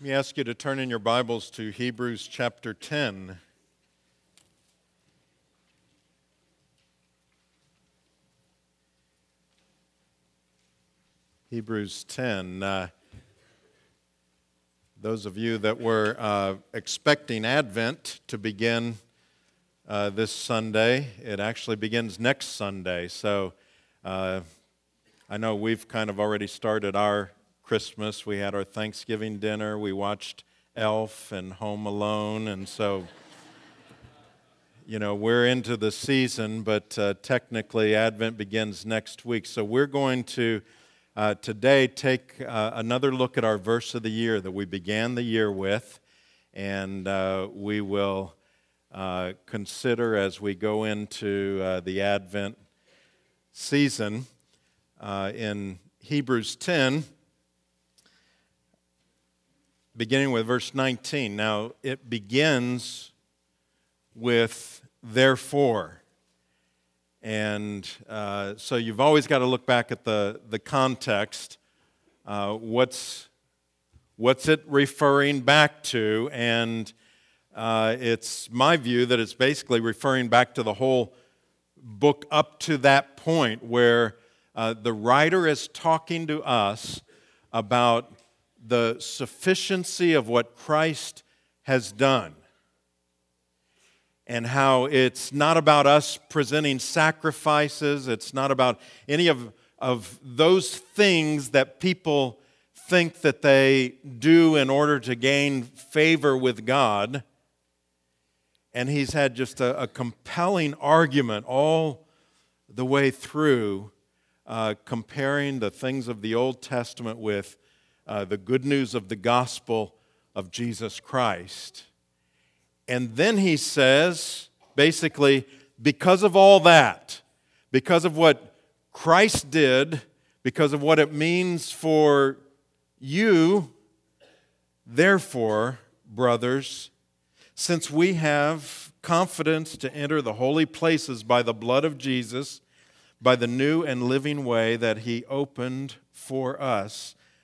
Let me ask you to turn in your Bibles to Hebrews chapter 10. Hebrews 10. Uh, those of you that were uh, expecting Advent to begin uh, this Sunday, it actually begins next Sunday. So uh, I know we've kind of already started our Christmas. We had our Thanksgiving dinner. We watched Elf and Home Alone. And so, you know, we're into the season, but uh, technically Advent begins next week. So we're going to uh, today take uh, another look at our verse of the year that we began the year with. And uh, we will uh, consider as we go into uh, the Advent season in Hebrews 10 beginning with verse 19. Now, it begins with therefore. And uh, so you've always got to look back at the, the context. Uh, what's, what's it referring back to? And uh, it's my view that it's basically referring back to the whole book up to that point where uh, the writer is talking to us about the sufficiency of what Christ has done and how it's not about us presenting sacrifices, it's not about any of, of those things that people think that they do in order to gain favor with God. And he's had just a, a compelling argument all the way through, uh, comparing the things of the Old Testament with uh, the good news of the gospel of Jesus Christ. And then he says, basically, because of all that, because of what Christ did, because of what it means for you, therefore, brothers, since we have confidence to enter the holy places by the blood of Jesus, by the new and living way that he opened for us,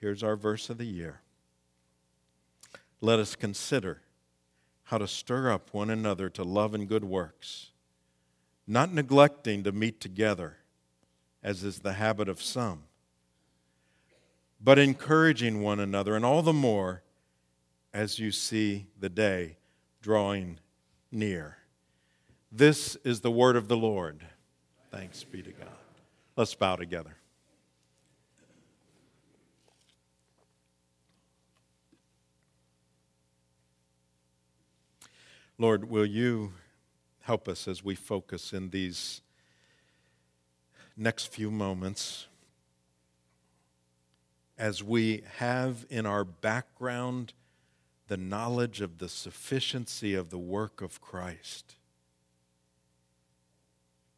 Here's our verse of the year. Let us consider how to stir up one another to love and good works, not neglecting to meet together, as is the habit of some, but encouraging one another, and all the more as you see the day drawing near. This is the word of the Lord. Thanks be to God. Let's bow together. Lord, will you help us as we focus in these next few moments as we have in our background the knowledge of the sufficiency of the work of Christ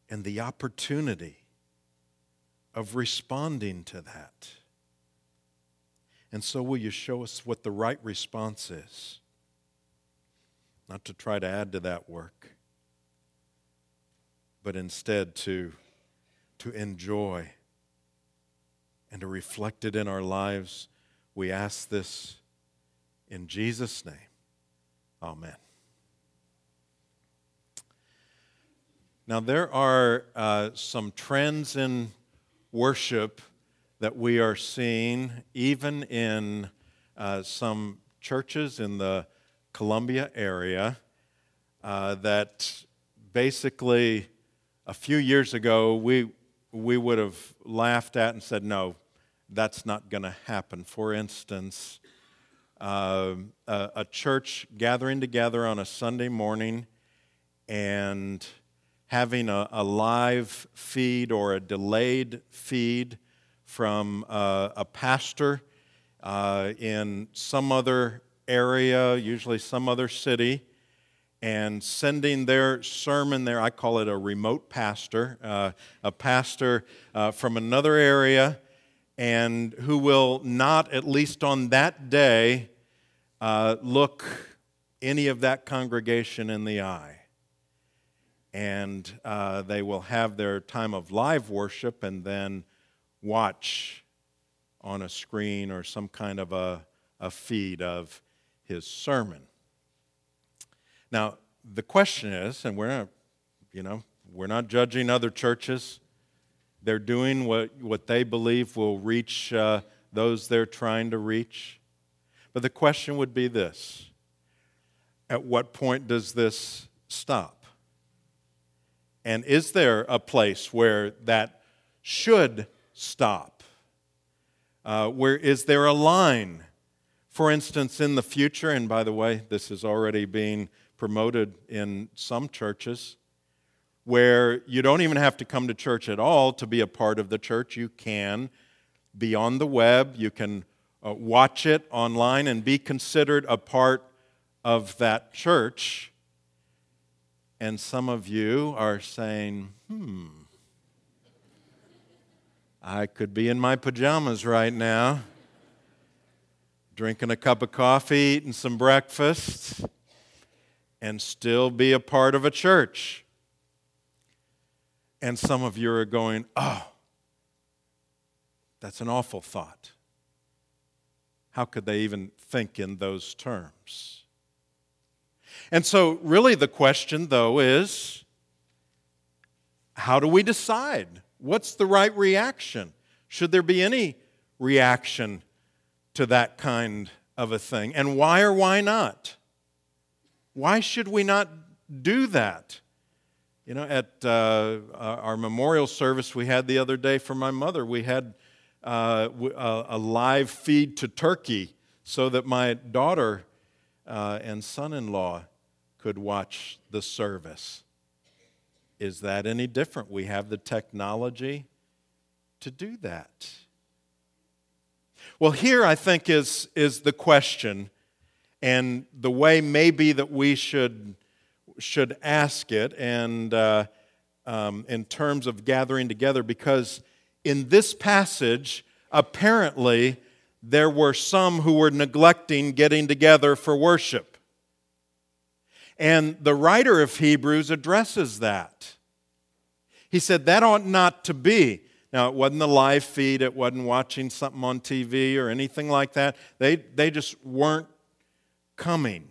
and the opportunity of responding to that. And so, will you show us what the right response is? Not to try to add to that work, but instead to, to enjoy and to reflect it in our lives. We ask this in Jesus' name. Amen. Now, there are uh, some trends in worship that we are seeing, even in uh, some churches in the Columbia area uh, that basically a few years ago we, we would have laughed at and said, no, that's not going to happen. For instance, uh, a, a church gathering together on a Sunday morning and having a, a, live feed or a delayed feed from uh, a pastor uh, in some other area, usually some other city, and sending their sermon there. I call it a remote pastor, uh, a pastor uh, from another area, and who will not, at least on that day, uh, look any of that congregation in the eye. And uh, they will have their time of live worship and then watch on a screen or some kind of a, a feed of his sermon. Now, the question is, and we're not, you know, we're not judging other churches. They're doing what, what they believe will reach uh, those they're trying to reach. But the question would be this At what point does this stop? And is there a place where that should stop? Uh, where is there a line? For instance, in the future, and by the way, this is already being promoted in some churches, where you don't even have to come to church at all to be a part of the church. You can be on the web, you can uh, watch it online, and be considered a part of that church. And some of you are saying, hmm, I could be in my pajamas right now, drinking a cup of coffee, eating some breakfast, and still be a part of a church. And some of you are going, oh, that's an awful thought. How could they even think in those terms? And so, really, the question, though, is how do we decide? What's the right reaction? Should there be any reaction to that kind of a thing? And why or why not? Why should we not do that? You know, at uh, our memorial service we had the other day for my mother, we had uh, a live feed to Turkey so that my daughter uh, and son in law could watch the service. Is that any different? We have the technology to do that. Well, here I think is, is the question, and the way maybe that we should, should ask it, and uh, um, in terms of gathering together, because in this passage, apparently, there were some who were neglecting getting together for worship. And the writer of Hebrews addresses that. He said that ought not to be. Now, it wasn't the live feed, it wasn't watching something on TV or anything like that. They, they just weren't coming.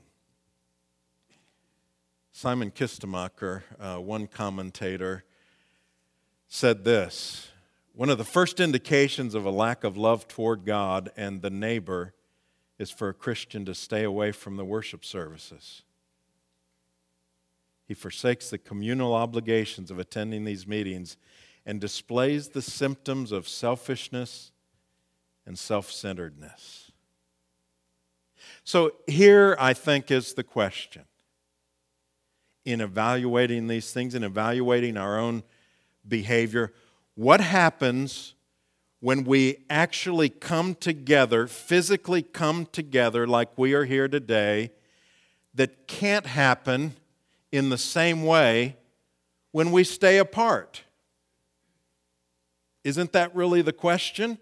Simon Kistemaker, uh, one commentator, said this One of the first indications of a lack of love toward God and the neighbor is for a Christian to stay away from the worship services. He forsakes the communal obligations of attending these meetings and displays the symptoms of selfishness and self centeredness. So, here I think is the question in evaluating these things and evaluating our own behavior. What happens when we actually come together, physically come together like we are here today, that can't happen in the same way when we stay apart? Isn't that really the question?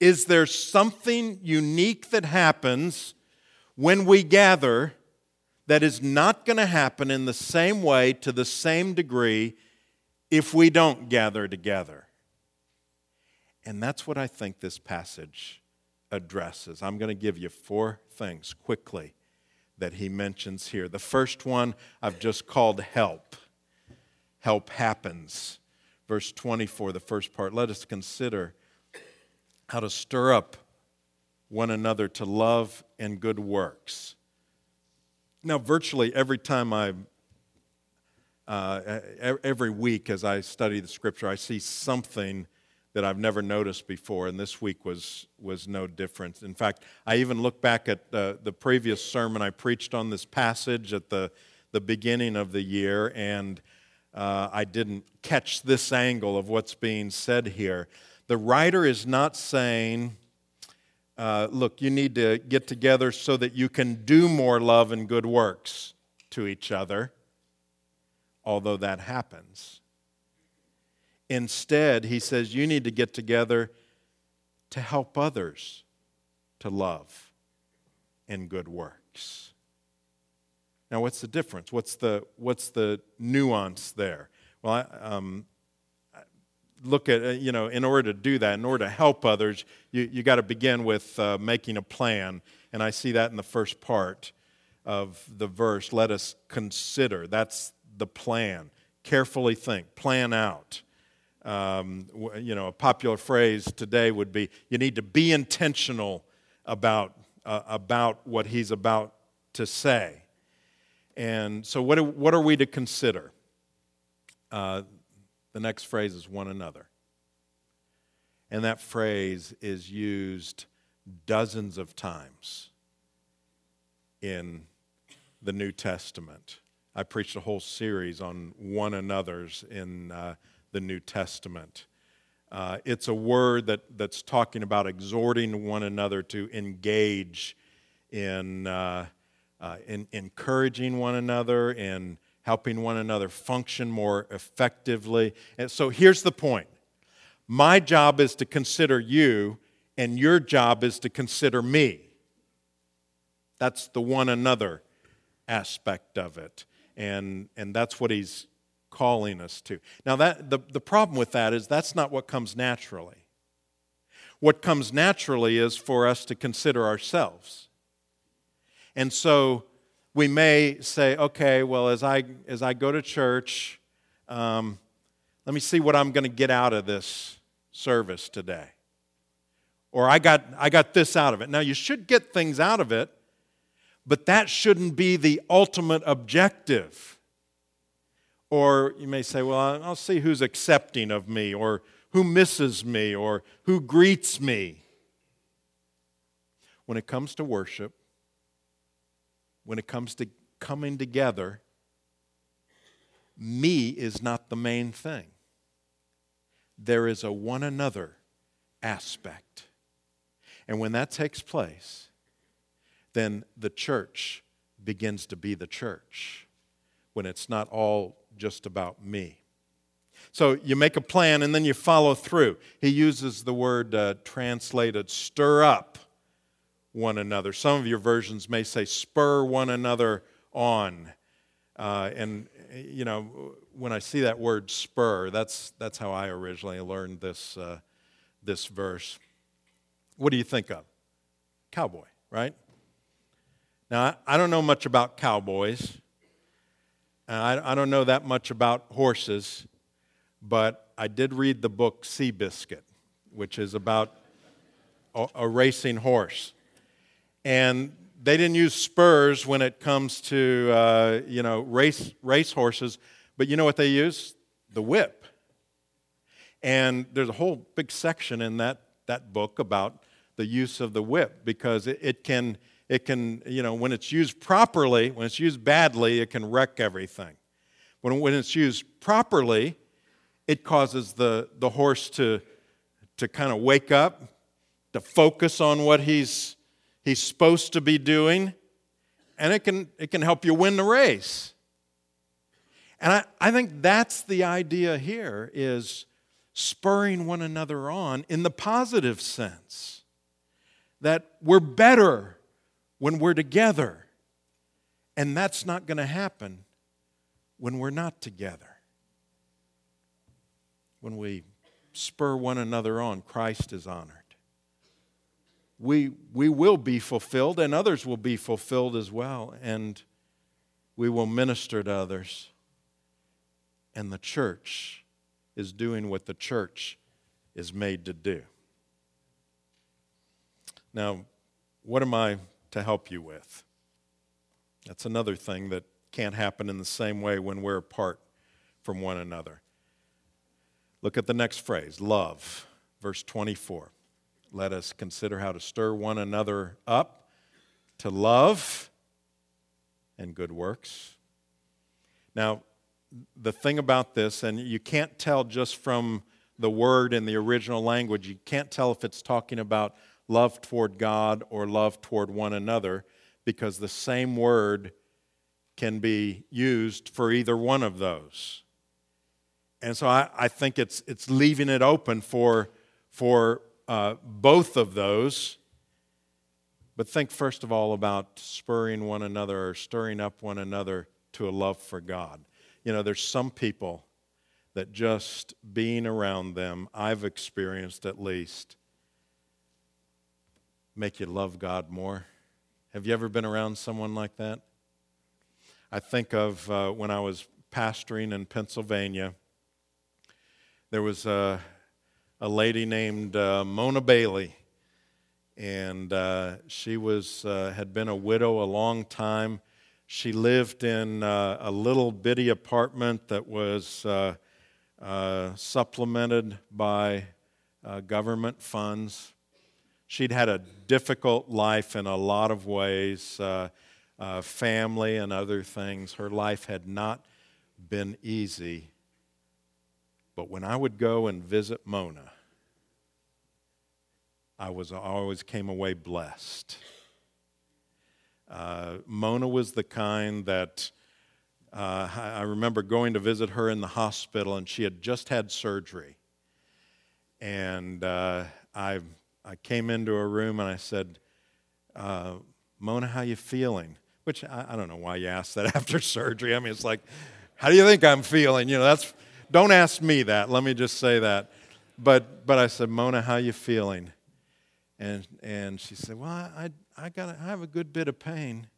Is there something unique that happens when we gather that is not going to happen in the same way to the same degree if we don't gather together? And that's what I think this passage addresses. I'm going to give you four things quickly that he mentions here. The first one I've just called help. Help happens. Verse 24, the first part. Let us consider how to stir up one another to love and good works. Now, virtually every time I, uh, every week as I study the scripture, I see something that I've never noticed before, and this week was, was no different. In fact, I even look back at uh, the previous sermon I preached on this passage at the, the beginning of the year, and uh, I didn't catch this angle of what's being said here. The writer is not saying uh, look, you need to get together so that you can do more love and good works to each other, although that happens. Instead, he says you need to get together to help others to love and good works. Now, what's the difference? What's the, what's the nuance there? Well, I, um, look at, uh, you know, in order to do that, in order to help others, you, you got to begin with uh, making a plan. And I see that in the first part of the verse. Let us consider. That's the plan. Carefully think, plan out. Um, you know, a popular phrase today would be you need to be intentional about, uh, about what he's about to say. And so, what, what are we to consider? Uh, the next phrase is one another. And that phrase is used dozens of times in the New Testament. I preached a whole series on one another's in uh, the New Testament. Uh, it's a word that, that's talking about exhorting one another to engage in, uh, uh in encouraging one another, in helping one another function more effectively. And so here's the point my job is to consider you, and your job is to consider me. That's the one another aspect of it. And, and that's what he's calling us to. Now, that, the, the problem with that is that's not what comes naturally. What comes naturally is for us to consider ourselves. And so we may say, okay, well, as I, as I go to church, um, let me see what I'm going to get out of this service today. Or I got, I got this out of it. Now, you should get things out of it, but that shouldn't be the ultimate objective. Or you may say, well, I'll see who's accepting of me, or who misses me, or who greets me. When it comes to worship, when it comes to coming together, me is not the main thing. There is a one another aspect. And when that takes place, then the church begins to be the church when it's not all just about me. So you make a plan and then you follow through. He uses the word uh, translated stir up one another. Some of your versions may say spur one another on. Uh, and, you know, when I see that word spur, that's, that's how I originally learned this, uh, this verse. What do you think of? Cowboy, right? Now, I, don't know much about cowboys. I, don't know that much about horses, but I did read the book Seabiscuit, which is about a racing horse. And they didn't use spurs when it comes to uh, you know race race horses, but you know what they use? The whip. And there's a whole big section in that that book about the use of the whip because it, it can it can you know when it's used properly, when it's used badly, it can wreck everything. When when it's used properly, it causes the the horse to to kind of wake up, to focus on what he's he's supposed to be doing, and it can, it can help you win the race. And I, I think that's the idea here is spurring one another on in the positive sense. That we're better when we're together. And that's not going to happen when we're not together. When we spur one another on, Christ is honored we, we will be fulfilled and others will be fulfilled as well. And we will minister to others. And the church is doing what the church is made to do. Now, what am I to help you with? That's another thing that can't happen in the same way when we're apart from one another. Look at the next phrase love, verse 24. Let us consider how to stir one another up to love and good works. Now, the thing about this, and you can't tell just from the word in the original language, you can't tell if it's talking about love toward God or love toward one another because the same word can be used for either one of those. And so I, I think it's, it's leaving it open for, for uh, both of those. But think first of all about spurring one another or stirring up one another to a love for God. You know, there's some people that just being around them, I've experienced at least, make you love God more. Have you ever been around someone like that? I think of uh, when I was pastoring in Pennsylvania, there was a, a lady named uh, Mona Bailey, and uh, she was, uh, had been a widow a long time. She lived in uh, a little bitty apartment that was uh, supplemented by government funds. She'd had a difficult life in a lot of ways, family and other things. Her life had not been easy. But when I would go and visit Mona, I was I always came away blessed. Uh, Mona was the kind that uh, I remember going to visit her in the hospital, and she had just had surgery. And uh, I I came into her room and I said, uh, Mona, how you feeling? Which I, I, don't know why you asked that after surgery. I mean, it's like, how do you think I'm feeling? You know, that's, don't ask me that. Let me just say that. But, but I said, Mona, how you feeling? And, and she said, well, I, I, got I have a good bit of pain.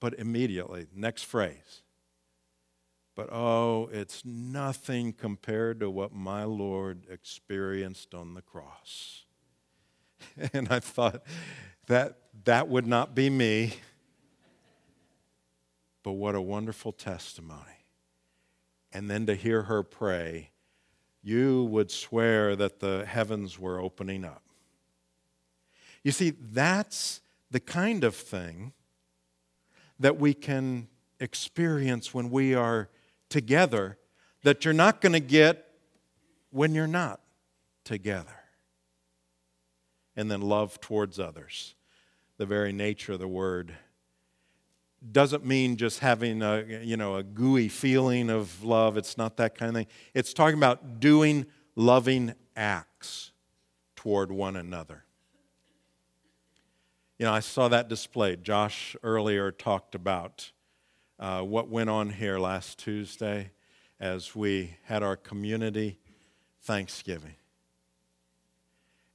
But immediately, next phrase, but oh, it's nothing compared to what my Lord experienced on the cross. and I thought that that would not be me. But what a wonderful testimony. And then to hear her pray, you would swear that the heavens were opening up. You see, that's the kind of thing that we can experience when we are together that you're not going to get when you're not together. And then love towards others. The very nature of the word doesn't mean just having a you know a gooey feeling of love it's not that kind of thing it's talking about doing loving acts toward one another you know i saw that displayed josh earlier talked about uh, what went on here last Tuesday as we had our community Thanksgiving.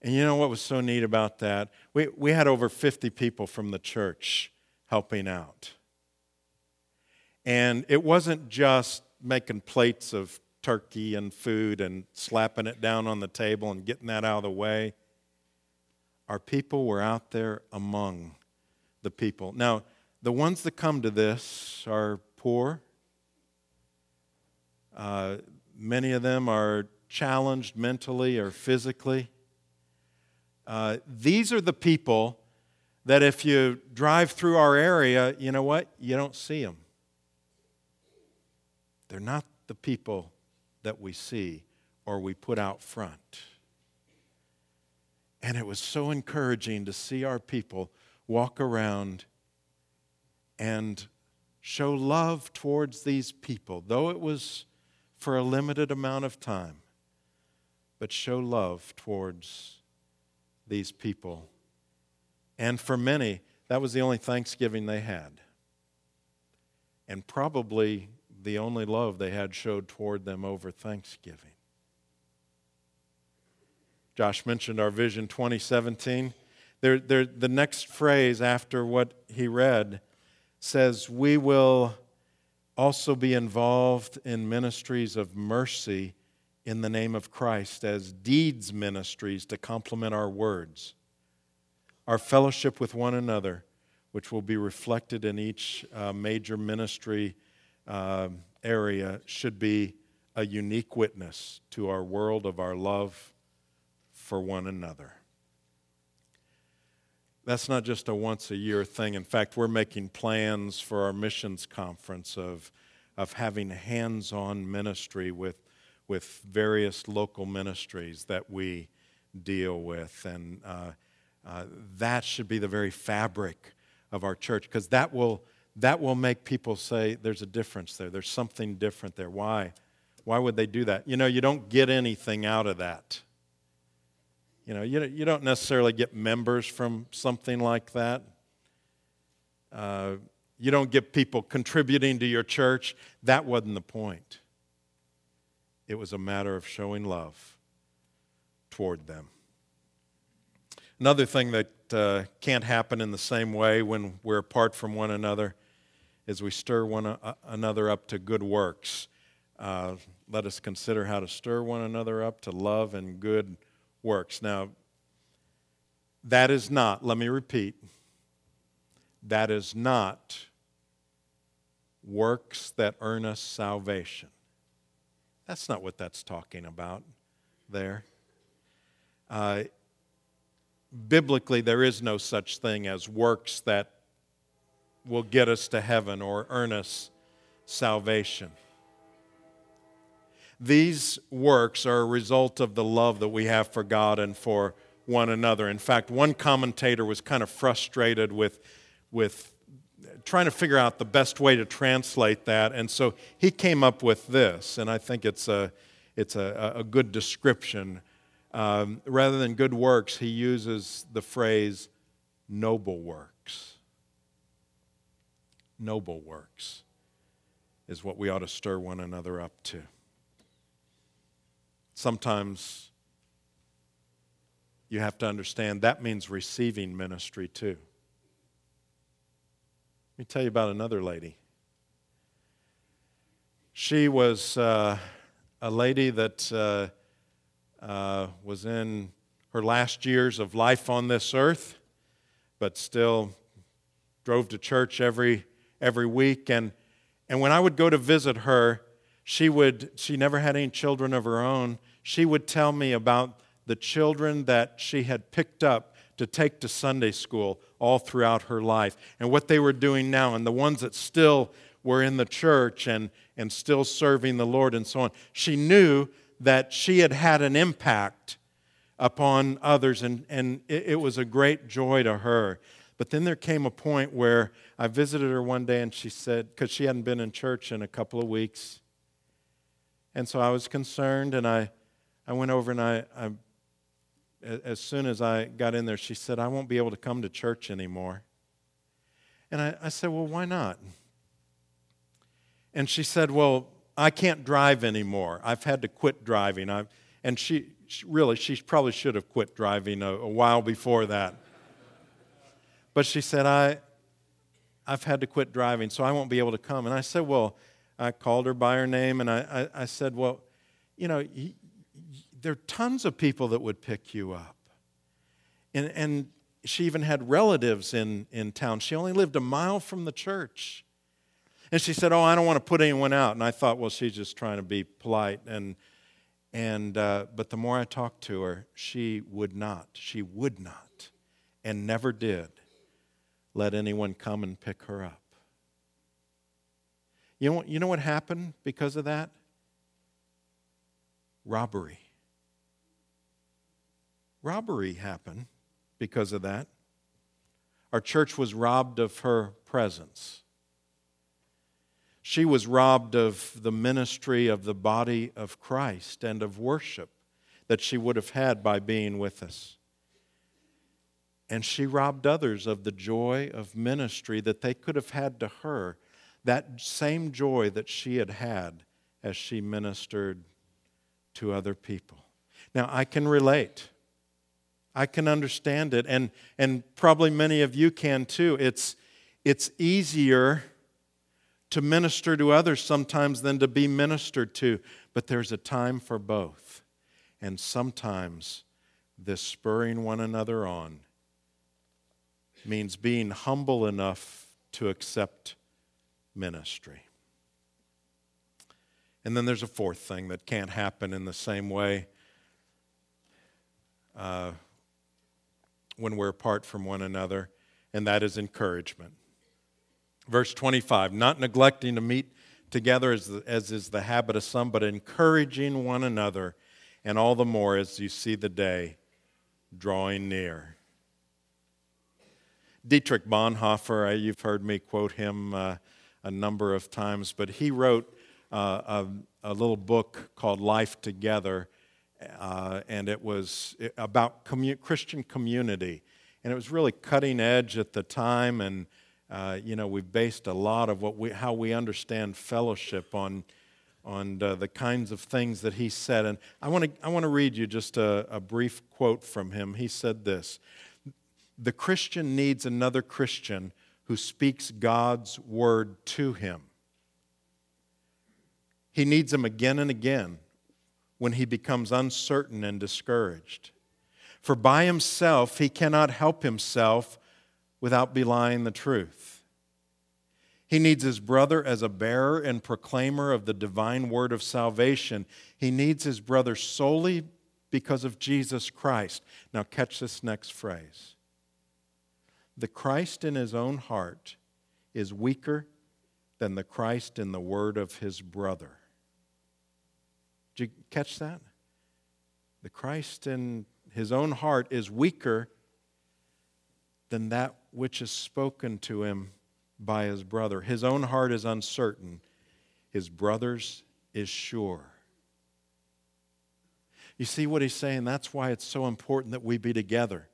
And you know what was so neat about that? We, we had over 50 people from the church helping out. And it wasn't just making plates of turkey and food and slapping it down on the table and getting that out of the way. Our people were out there among the people. Now, the ones that come to this are poor. Uh, many of them are challenged mentally or physically. Uh, these are the people that if you drive through our area, you know what? You don't see them. They're not the people that we see or we put out front. And it was so encouraging to see our people walk around and show love towards these people, though it was for a limited amount of time, but show love towards these people. And for many, that was the only Thanksgiving they had. And probably the only love they had showed toward them over Thanksgiving. Josh mentioned our Vision 2017. There, there, the next phrase after what he read says we will also be involved in ministries of mercy in the name of Christ as deeds ministries to complement our words. Our fellowship with one another, which will be reflected in each uh, major ministry uh, area, should be a unique witness to our world of our love for one another that's not just a once a year thing. In fact, we're making plans for our missions conference of, of having hands on ministry with, with various local ministries that we, deal with. And uh, uh, that should be the very fabric of our church because that will, that will make people say there's a difference there. There's something different there. Why? Why would they do that? You know, you don't get anything out of that. You know, you, you don't necessarily get members from something like that. Uh, you don't get people contributing to your church. That wasn't the point. It was a matter of showing love toward them. Another thing that uh, can't happen in the same way when we're apart from one another is we stir one uh, another up to good works. Uh, let us consider how to stir one another up to love and good works. Now, that is not, let me repeat, that is not works that earn us salvation. That's not what that's talking about there. Uh, biblically, there is no such thing as works that will get us to heaven or earn us salvation. These works are a result of the love that we have for God and for one another. In fact, one commentator was kind of frustrated with, with trying to figure out the best way to translate that, and so he came up with this, and I think it's a, it's a, a good description. Um, rather than good works, he uses the phrase noble works. Noble works is what we ought to stir one another up to. Sometimes you have to understand that means receiving ministry too. Let me tell you about another lady. She was uh, a lady that uh, uh, was in her last years of life on this earth, but still drove to church every, every week. And, and when I would go to visit her, she would, she never had any children of her own. She would tell me about the children that she had picked up to take to Sunday school all throughout her life and what they were doing now, and the ones that still were in the church and, and still serving the Lord and so on. She knew that she had had an impact upon others, and, and it, it was a great joy to her. But then there came a point where I visited her one day and she said, because she hadn't been in church in a couple of weeks. And so I was concerned and I, I went over and I, I as soon as I got in there, she said, I won't be able to come to church anymore. And I, I said, Well, why not? And she said, Well, I can't drive anymore. I've had to quit driving. I've, and she, she, really, she probably should have quit driving a, a while before that. But she said, I, I've had to quit driving, so I won't be able to come. And I said, Well, I called her by her name and I, I, I said, Well, you know, there are tons of people that would pick you up. And, and she even had relatives in, in town. She only lived a mile from the church. And she said, Oh, I don't want to put anyone out. And I thought, well, she's just trying to be polite. And, and, uh, but the more I talked to her, she would not. She would not, and never did, let anyone come and pick her up. You know, you know what happened because of that? Robbery robbery happened because of that. Our church was robbed of her presence. She was robbed of the ministry of the body of Christ and of worship that she would have had by being with us. And she robbed others of the joy of ministry that they could have had to her, that same joy that she had had as she ministered to other people. Now, I can relate. I can understand it, and, and probably many of you can too. It's, it's easier to minister to others sometimes than to be ministered to, but there's a time for both. And sometimes this spurring one another on means being humble enough to accept ministry. And then there's a fourth thing that can't happen in the same way. Uh, when we're apart from one another, and that is encouragement. Verse 25 not neglecting to meet together as, as is the habit of some, but encouraging one another, and all the more as you see the day drawing near. Dietrich Bonhoeffer, you've heard me quote him uh, a number of times, but he wrote uh, a, a, little book called Life Together, uh, and it was about Christian community. And it was really cutting edge at the time, and uh, you know we've based a lot of what we, how we understand fellowship on on uh, the kinds of things that he said. And I want to I want to read you just a, a brief quote from him. He said this the Christian needs another Christian who speaks God's word to him. He needs him again and again when he becomes uncertain and discouraged. For by himself he cannot help himself without belying the truth. He needs his brother as a bearer and proclaimer of the divine word of salvation. He needs his brother solely because of Jesus Christ. Now, catch this next phrase the Christ in his own heart is weaker than the Christ in the word of his brother. Did you catch that? The Christ in his own heart is weaker than that which is spoken to him by his brother. His own heart is uncertain, his brother's is sure. You see what he's saying? That's why it's so important that we be together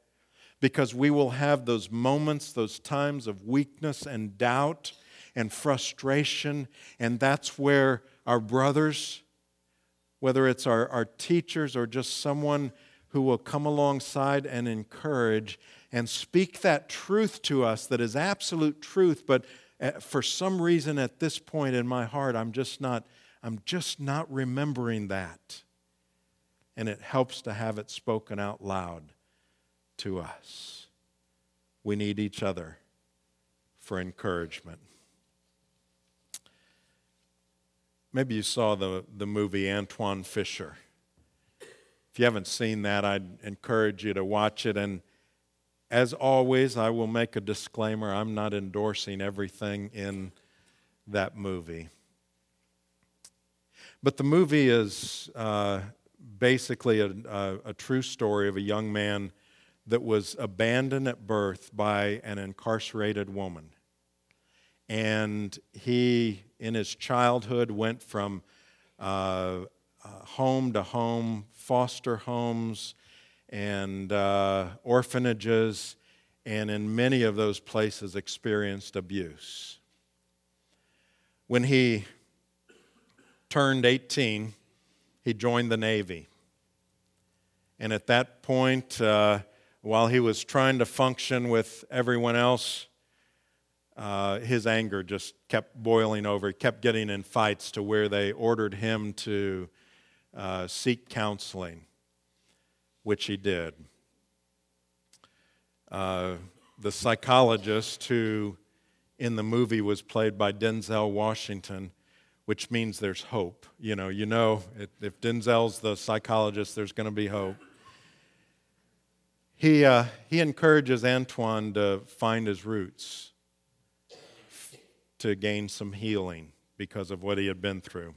because we will have those moments, those times of weakness and doubt and frustration. And that's where our brothers, whether it's our, our teachers or just someone who will come alongside and encourage and speak that truth to us that is absolute truth, but eh, for some reason at this point in my heart, I'm just not, I'm just not remembering that. And it helps to have it spoken out loud to us. We need each other for encouragement. Maybe you saw the, the movie Antwone Fisher. If you haven't seen that, I'd encourage you to watch it. And as always, I will make a disclaimer I'm not endorsing everything in that movie. But the movie is uh, basically a, a, a, true story of a young man that was abandoned at birth by an incarcerated woman. And he, in his childhood, went from uh, uh, home to home, foster homes, and uh, orphanages, and in many of those places experienced abuse. When he turned 18, he joined the Navy. And at that point, uh, while he was trying to function with everyone else, uh, his anger just kept boiling over. He kept getting in fights to where they ordered him to uh, seek counseling, which he did. Uh, the psychologist who in the movie was played by Denzel Washington, which means there's hope. You know, you know, if Denzel's the psychologist, there's going to be hope he, uh, he encourages Antwone to find his roots, to gain some healing because of what he had been through.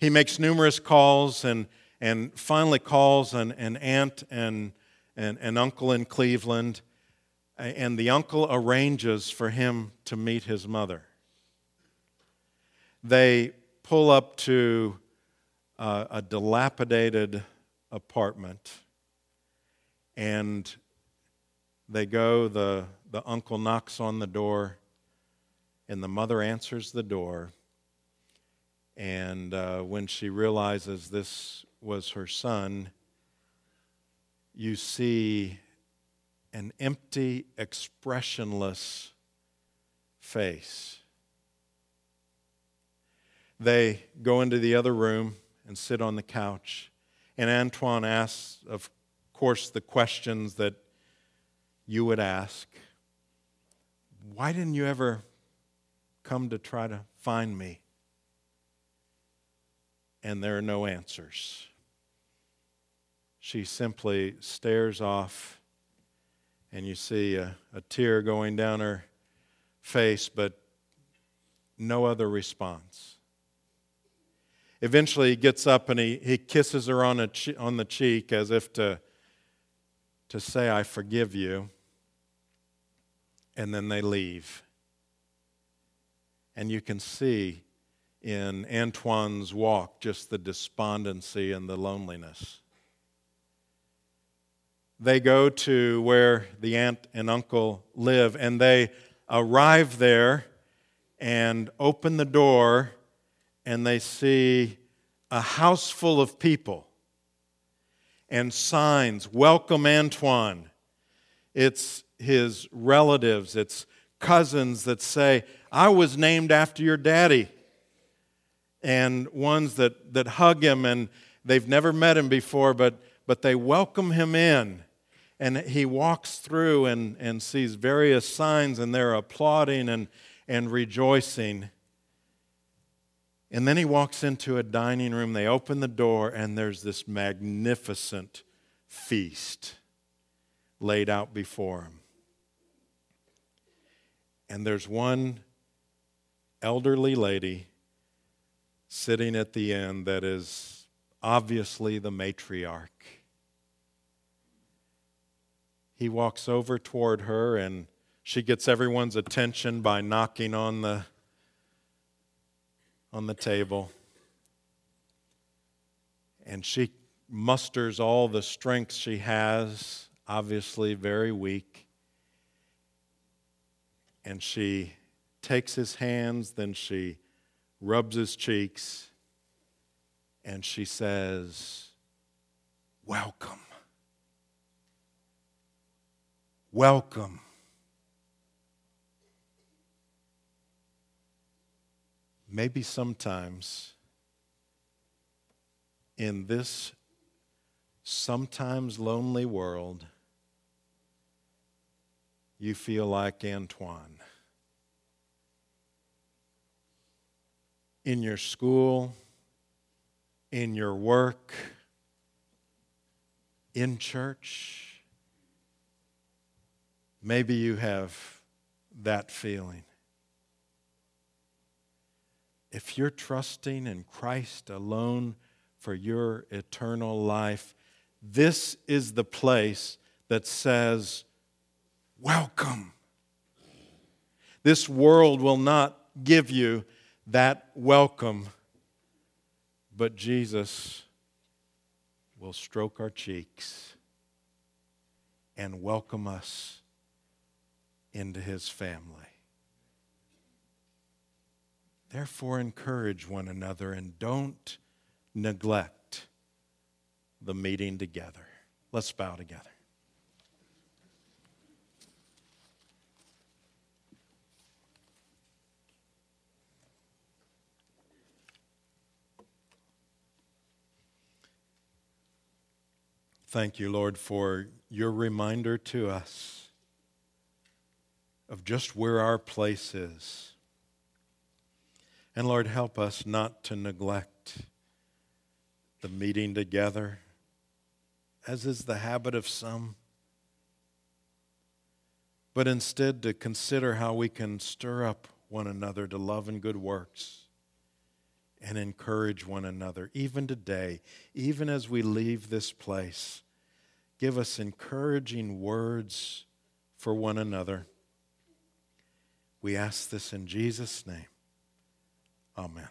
He makes numerous calls and, and finally calls an, an aunt and an, an uncle in Cleveland, and the uncle arranges for him to meet his mother. They pull up to uh, a dilapidated apartment and they go, the, the uncle knocks on the door, and the mother answers the door. And uh, when she realizes this was her son, you see an empty, expressionless face. They go into the other room and sit on the couch. And Antwone asks, of course, the questions that you would ask Why didn't you ever come to try to find me? And there are no answers. She simply stares off, and you see a, a tear going down her face, but no other response. Eventually, he gets up and he, he kisses her on, a on the cheek as if to to say, I forgive you, and then they leave. And you can see in Antwone's walk just the despondency and the loneliness. They go to where the aunt and uncle live, and they arrive there and open the door, and they see a house full of people and signs Welcome, Antwone. It's his relatives, it's cousins that say, I was named after your daddy and ones that, that hug him and they've never met him before, but, but they welcome him in. And he walks through and, and sees various signs, and they're applauding and, and rejoicing. And then he walks into a dining room. They open the door, and there's this magnificent feast laid out before him. And there's one elderly lady sitting at the end that is obviously the matriarch. He walks over toward her and she gets everyone's attention by knocking on the on the table. And she musters all the strength she has, obviously very weak. And she takes his hands, then she rubs his cheeks, and she says, Welcome. Welcome. Maybe sometimes in this sometimes lonely world, you feel like Antwone. In your school, in your work, in church. Maybe you have that feeling. If you're trusting in Christ alone for your eternal life, this is the place that says, Welcome. This world will not give you that welcome, but Jesus will stroke our cheeks and welcome us into his family. Therefore, encourage one another and don't neglect the meeting together. Let's bow together. Thank you, Lord, for your reminder to us of just where our place is. And Lord, help us not to neglect the meeting together, as is the habit of some, but instead to consider how we can stir up one another to love and good works and encourage one another, even today, even as we leave this place. Give us encouraging words for one another. We ask this in Jesus' name. Amen.